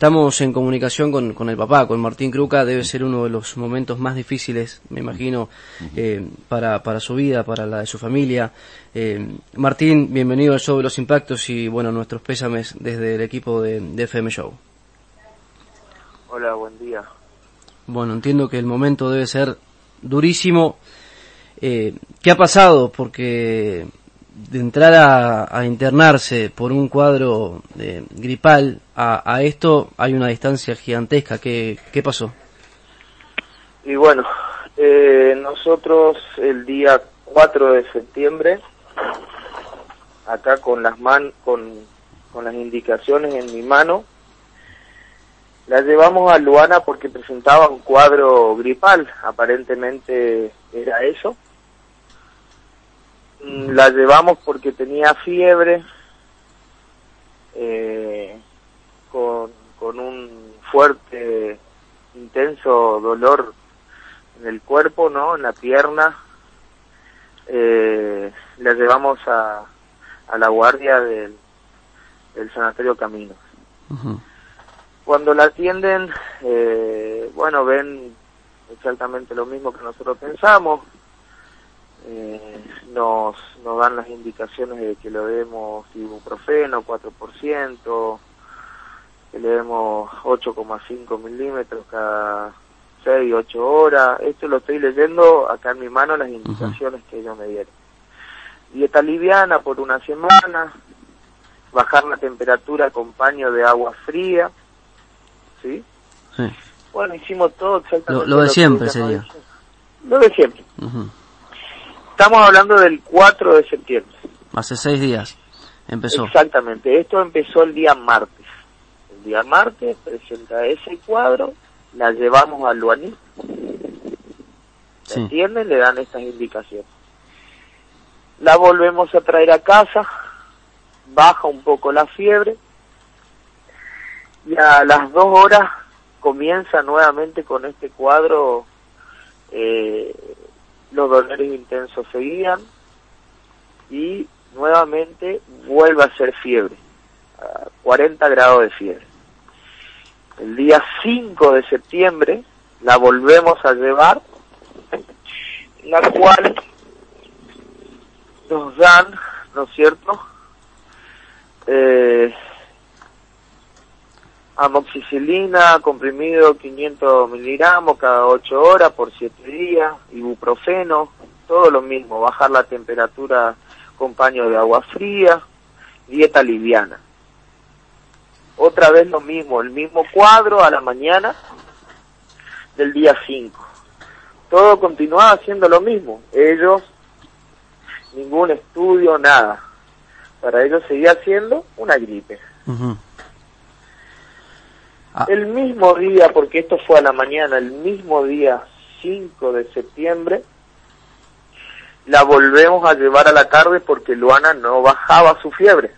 Estamos en comunicación con, con, el papá, con Martín Cruca, debe ser uno de los momentos más difíciles, me imagino, eh, para, para su vida, para la de su familia. Eh, Martín, bienvenido al show de los impactos y bueno, nuestros pésames desde el equipo de, de FM Show. Hola, buen día. Bueno, entiendo que el momento debe ser durísimo. Eh, ¿Qué ha pasado? Porque de entrar a, internarse por un cuadro de gripal a, a, esto hay una distancia gigantesca. ¿Qué, qué pasó? Y bueno, eh, nosotros el día 4 de septiembre, acá con las man con, con las indicaciones en mi mano, la llevamos a Luana porque presentaba un cuadro gripal, aparentemente era eso la llevamos porque tenía fiebre, eh, con, con un fuerte, intenso dolor en el cuerpo, ¿no? En la pierna. Eh, la llevamos a, a la guardia del, del sanatorio Caminos. Cuando la atienden, eh, bueno, ven exactamente lo mismo que nosotros pensamos, eh, nos, nos dan las indicaciones de que le demos ibuprofeno 4%, que le demos 8,5 milímetros cada 6, 8 horas. Esto lo estoy leyendo acá en mi mano, las indicaciones que ellos me dieron. Dieta liviana por una semana, bajar la temperatura con paño de agua fría, ¿sí? Sí. Bueno, hicimos todo exactamente. Lo, lo de siempre sería. Lo de siempre. Estamos hablando del 4 de septiembre. Hace seis días empezó. Exactamente, esto empezó el día martes. El día martes presenta ese cuadro, la llevamos al Luaní, ¿se Sí. entienden? Le dan estas indicaciones. La volvemos a traer a casa, baja un poco la fiebre, y a las dos horas comienza nuevamente con este cuadro, eh, los dolores intensos seguían, y nuevamente vuelve a ser fiebre, a 40 grados de fiebre. El día 5 de septiembre la volvemos a llevar, la cual nos dan, ¿no es cierto? Eh, amoxicilina, comprimido 500 miligramos cada 8 horas por 7 días, ibuprofeno, todo lo mismo, bajar la temperatura con paño de agua fría, dieta liviana. Otra vez lo mismo, el mismo cuadro a la mañana del día 5. Todo continuaba haciendo lo mismo. Ellos, ningún estudio, nada. Para ellos seguía siendo una gripe. Ah. El mismo día, porque esto fue a la mañana, el mismo día 5 de septiembre, la volvemos a llevar a la tarde porque Luana no bajaba su fiebre.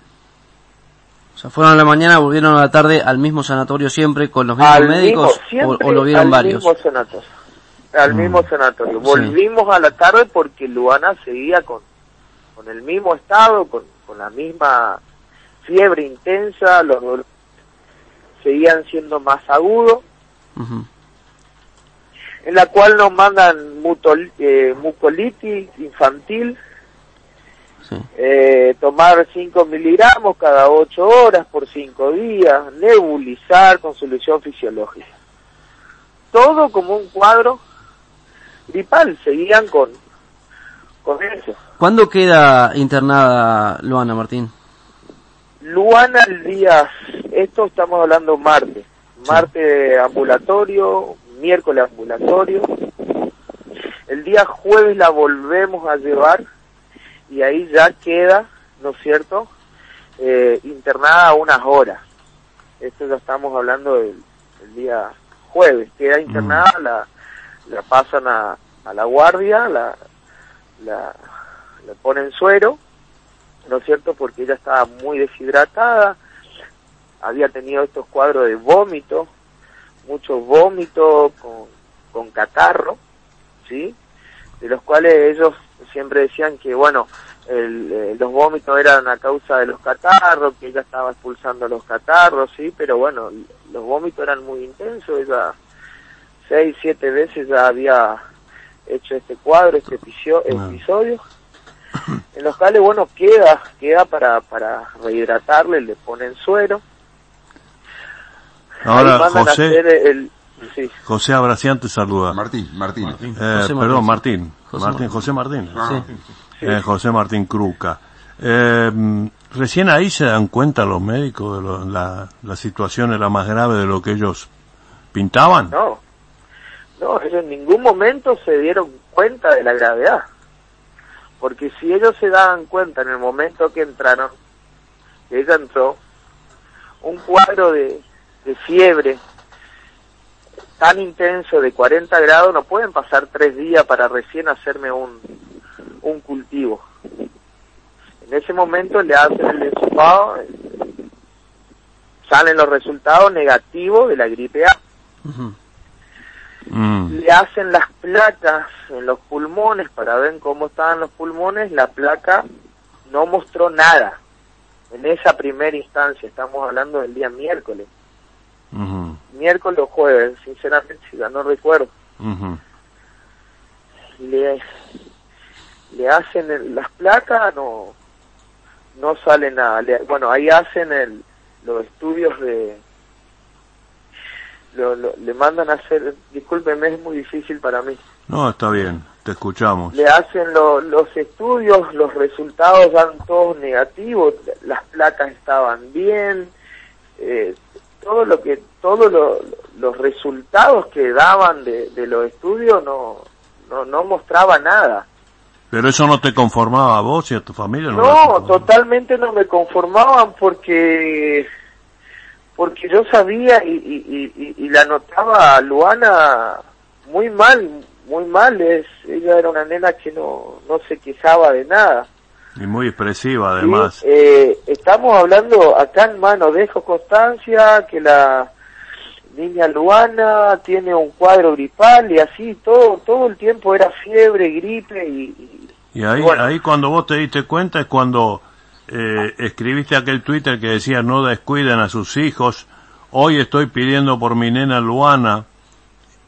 O sea, fueron a la mañana, volvieron a la tarde al mismo sanatorio siempre con los mismos al médicos mismo, o, siempre o lo vieron al varios. mismo sanatorio. Al Mm. mismo sanatorio. Sí. Volvimos a la tarde porque Luana seguía con, con el mismo estado, con, con la misma fiebre intensa, los dolores seguían siendo más agudos, en la cual nos mandan mutol- eh, mucolitis infantil, Sí. eh, tomar 5 miligramos cada 8 horas por 5 días, nebulizar con solución fisiológica. Todo como un cuadro gripal, seguían con, con eso. ¿Cuándo queda internada Luana Martín? Luana el día, esto estamos hablando martes, martes ambulatorio, miércoles ambulatorio, el día jueves la volvemos a llevar y ahí ya queda, ¿no es cierto?, eh, internada unas horas. Esto ya estamos hablando del, del día jueves, queda internada, la, la pasan a, a la guardia, la, la, le ponen suero, ¿no es cierto?, porque ella estaba muy deshidratada, había tenido estos cuadros de vómito, mucho vómito con, con catarro, ¿sí? De los cuales ellos siempre decían que, bueno, eh, los vómitos eran a causa de los catarros, que ella estaba expulsando los catarros, sí, pero bueno, los vómitos eran muy intensos, ella seis, siete veces ya había hecho este cuadro, este episodio, en los cuales, bueno, queda, queda para, para rehidratarle, le ponen suero. Ahora, José, el, José Abracián te saluda. Martín, Martín. Eh, perdón, Martín. José Martín, José Martín. Ah. Eh, José Martín Cruca. Eh, recién ahí se dan cuenta los médicos de la, la situación era más grave de lo que ellos pintaban. No, no, ellos en ningún momento se dieron cuenta de la gravedad. Porque si ellos se daban cuenta en el momento que entraron, que ella entró, un cuadro de, de fiebre tan intenso de 40 grados, no pueden pasar tres días para recién hacerme un, un cultivo. En ese momento le hacen el ensopado, salen los resultados negativos de la gripe A. Mm. Le hacen las placas en los pulmones para ver cómo estaban los pulmones, la placa no mostró nada. En esa primera instancia, estamos hablando del día miércoles. Miércoles o jueves, sinceramente, ya no recuerdo. Le le hacen las placas, no no sale nada. bueno, ahí hacen el, los estudios de... Lo, le mandan a hacer, discúlpeme, es muy difícil para mí. No, está bien, te escuchamos. Le hacen los estudios, los resultados dan todos negativos, las placas estaban bien, eh, todo lo que, todos los resultados que daban de, de los estudios no, no, no mostraba nada. Pero eso no te conformaba a vos y a tu familia. No, totalmente no me conformaban porque porque yo sabía y, y, la notaba a Luana muy mal, muy mal. Es, ella era una nena que no, no se quejaba de nada. Y muy expresiva además. Eh, estamos hablando acá en mano, dejo constancia que la niña Luana tiene un cuadro gripal y así todo todo el tiempo era fiebre, gripe y, y ahí, ahí cuando vos te diste cuenta es cuando eh, escribiste aquel Twitter que decía no descuiden a sus hijos, hoy estoy pidiendo por mi nena Luana,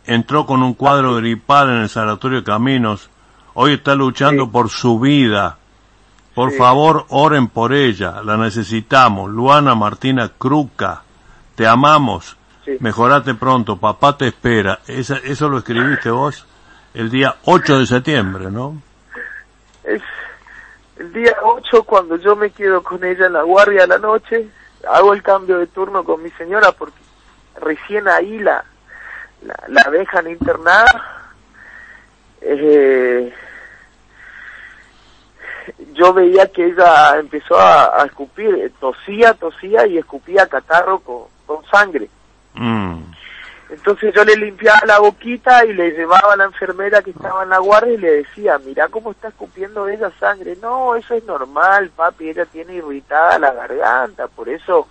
entró con un cuadro gripal en el Sanatorio de Caminos, hoy está luchando por su vida, por favor oren por ella, la necesitamos, Luana Martina Cruca, te amamos, mejorate pronto, papá te espera, eso lo escribiste vos el día 8 de septiembre, ¿no? es el día 8 cuando yo me quedo con ella en la guardia a la noche, hago el cambio de turno con mi señora porque recién ahí la, la, dejan internada. Eh, yo veía que ella empezó a, escupir, tosía, tosía y escupía catarro con, con sangre. Mm. Entonces yo le limpiaba la boquita y le llevaba a la enfermera que estaba en la guardia y le decía, mira cómo está escupiendo ella sangre. No, eso es normal, papi, ella tiene irritada la garganta, por eso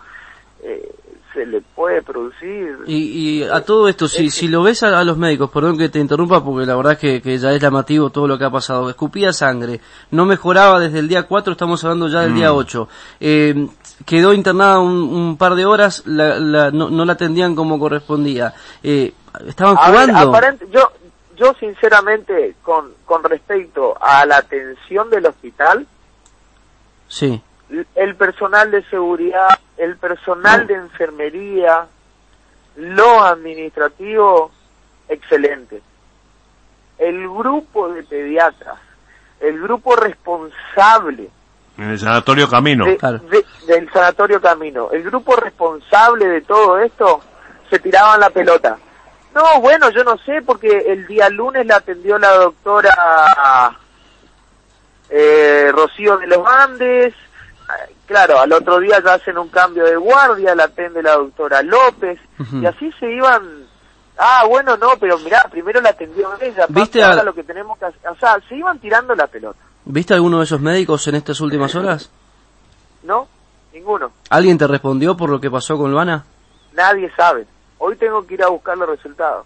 eh, se le puede producir. Y, y a todo esto, si, si lo ves a, los médicos, perdón que te interrumpa porque la verdad es que, que, ya es llamativo todo lo que ha pasado, escupía sangre, no mejoraba desde el día 4, estamos hablando ya del día 8. Mm. Eh, quedó internada un, par de horas, la, no, no, la atendían como correspondía. Eh, ¿Estaban jugando? yo, yo sinceramente, con, con respecto a la atención del hospital, sí el personal de seguridad, el personal de enfermería, lo administrativo, excelente. El grupo de pediatras, el grupo responsable. En el Sanatorio Camino. del Sanatorio Camino. El grupo responsable de todo esto se tiraban la pelota. No, bueno, yo no sé, porque el día lunes la atendió la doctora eh, Rocío de los Andes, claro, al otro día ya hacen un cambio de guardia, la atende la doctora López, y así se iban, ah, bueno, no, pero mirá, primero la atendió ella, ¿Viste lo que tenemos que hacer, o sea, se iban tirando la pelota. ¿Viste alguno de esos médicos en estas últimas horas? No, ninguno. ¿Alguien te respondió por lo que pasó con Luana? Nadie sabe. Hoy tengo que ir a buscar los resultados.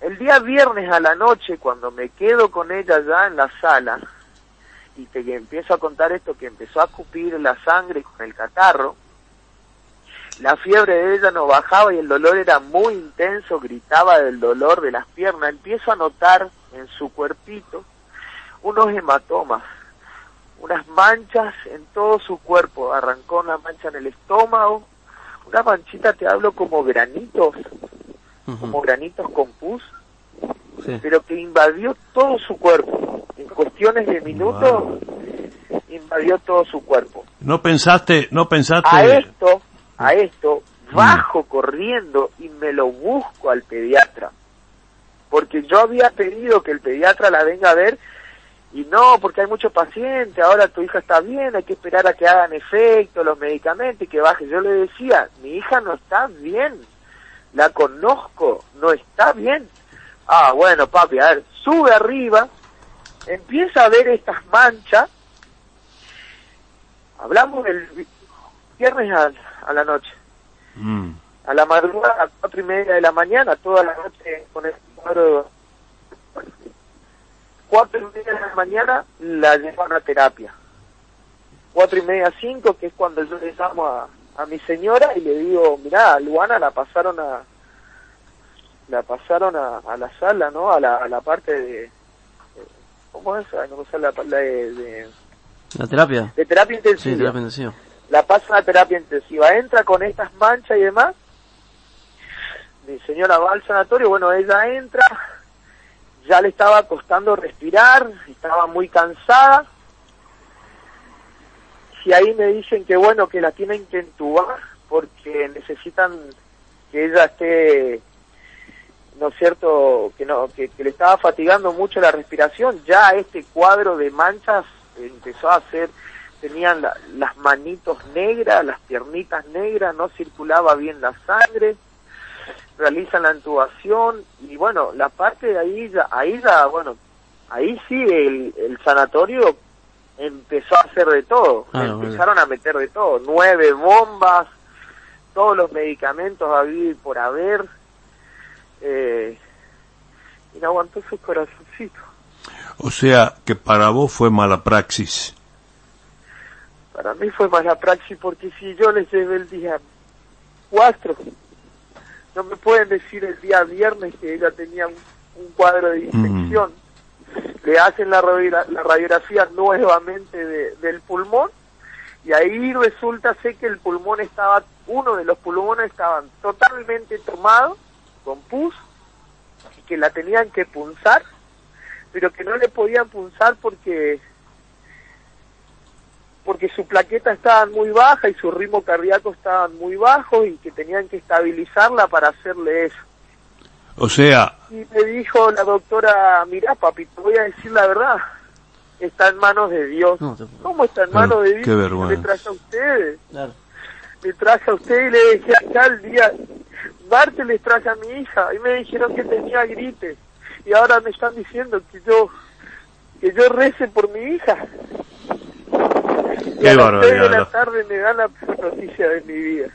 El día viernes a la noche, cuando me quedo con ella ya en la sala, y te empiezo a contar esto, que empezó a escupir la sangre con el catarro, la fiebre de ella no bajaba y el dolor era muy intenso, gritaba del dolor de las piernas. Empiezo a notar en su cuerpito unos hematomas, unas manchas en todo su cuerpo. Arrancó una mancha en el estómago, una manchita, te hablo como granitos, como granitos con pus, pero que invadió todo su cuerpo. En cuestiones de minutos invadió todo su cuerpo. ¿No pensaste, no pensaste? A esto, a esto, bajo corriendo y me lo busco al pediatra. Porque yo había pedido que el pediatra la venga a ver y no, porque hay muchos pacientes, ahora tu hija está bien, hay que esperar a que hagan efecto los medicamentos y que baje. Yo le decía, mi hija no está bien, la conozco, no está bien. Ah, bueno, papi, a ver, sube arriba, empieza a ver estas manchas. Hablamos del viernes a, a la noche. Mm. A la madrugada, a cuatro y media de la mañana, toda la noche con el cuadro. Cuatro y media de la mañana la llevan a terapia. Cuatro y media, cinco, que es cuando yo le llamo a, a mi señora y le digo, mirá, Luana la pasaron a, la pasaron a, a la sala, ¿no? A la, a la parte de, ¿cómo es? No sé, la, la de, de, ¿La terapia? De terapia intensiva. Sí, terapia intensiva. La pasan a terapia intensiva. Entra con estas manchas y demás. Mi señora va al sanatorio, bueno, ella entra, ya le estaba costando respirar, estaba muy cansada. Y ahí me dicen que bueno, que la tienen que entubar porque necesitan que ella esté ¿no es cierto?, que, no, que, le estaba fatigando mucho la respiración, ya este cuadro de manchas empezó a hacer, tenían las manitos negras, las piernitas negras, no circulaba bien la sangre, realizan la intubación y bueno, la parte de ahí ya, ahí ya, bueno, ahí sí el, el sanatorio empezó a hacer de todo, ah, empezaron a meter de todo, nueve bombas, todos los medicamentos a vivir por haber, eh, y no aguantó su corazoncito. O sea, que para vos fue mala praxis. Para mí fue mala praxis porque si yo les llevé el día 4, no me pueden decir el día viernes que ella tenía un, cuadro de infección. Le hacen la, la radiografía nuevamente del pulmón y ahí resulta sé que el pulmón estaba, uno de los pulmones estaban totalmente tomados con pus y que la tenían que punzar, pero que no le podían punzar porque porque su plaqueta estaba muy baja y su ritmo cardíaco estaban muy bajos y que tenían que estabilizarla para hacerle eso. O sea... Y me dijo la doctora, mira papi, te voy a decir la verdad, está en manos de Dios. ¿Cómo está en manos de Dios? Qué vergüenza. Le traje a ustedes. Le traje a usted y le dije acá el día, Darte les traje a mi hija y me dijeron que tenía gripe y ahora me están diciendo que yo que yo rece por mi hija. Qué y barbaridad. de la tarde me dan la noticia de mi vida.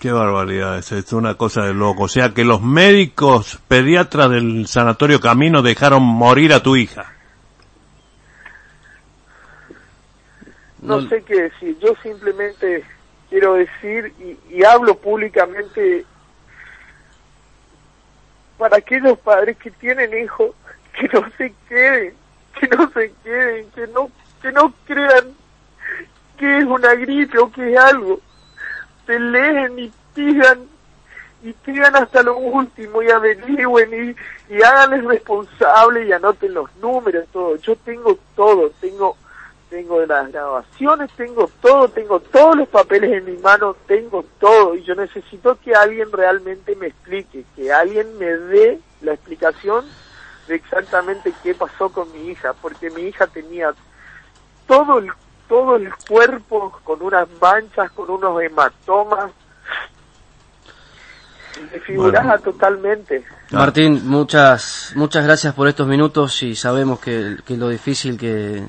Qué barbaridad, es, es una cosa de loco. O sea que los médicos pediatras del Sanatorio Camino dejaron morir a tu hija. No, sé qué decir, yo simplemente quiero decir y, y hablo públicamente para aquellos padres que tienen hijos, que no se queden, que no se queden, que no, que no crean que es una gripe o que es algo. Peleen y pidan y pidan hasta lo último y averigüen y, y háganles responsables y anoten los números, todo. Yo tengo todo, tengo tengo las grabaciones, tengo todo, tengo todos los papeles en mi mano, tengo todo y yo necesito que alguien realmente me explique, que alguien me dé la explicación de exactamente qué pasó con mi hija, porque mi hija tenía todo el todo el cuerpo con unas manchas, con unos hematomas, desfigurada totalmente. Martín, muchas muchas gracias por estos minutos y sabemos que, que lo difícil que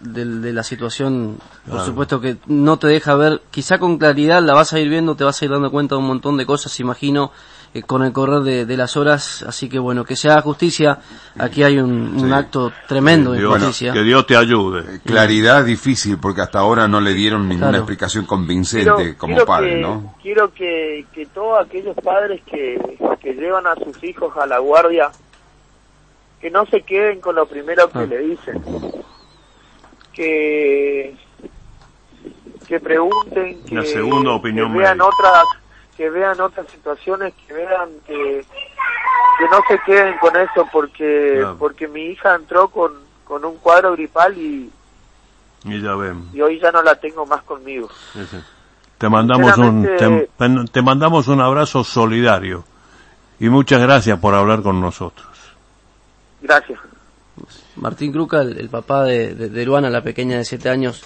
de, la situación, por supuesto que no te deja ver, quizá con claridad la vas a ir viendo, te vas a ir dando cuenta de un montón de cosas, imagino, eh, con el correr de, las horas, así que bueno, que se haga justicia, aquí hay un, acto tremendo de justicia. que Dios te ayude. Eh, claridad difícil, porque hasta ahora no le dieron ninguna explicación convincente como padre, ¿no? Quiero que, que todos aquellos padres que, que llevan a sus hijos a la guardia, que no se queden con lo primero que ah. le dicen que que pregunten, que, segunda opinión vean otras que vean otras situaciones, que vean que, que no se queden con eso porque porque mi hija entró con, con un cuadro gripal y y ya ven. Y hoy ya no la tengo más conmigo. Te mandamos un te mandamos un abrazo solidario y muchas gracias por hablar con nosotros. Gracias. Martín Cruca, el, papá de, de, de Luana, la pequeña de siete años,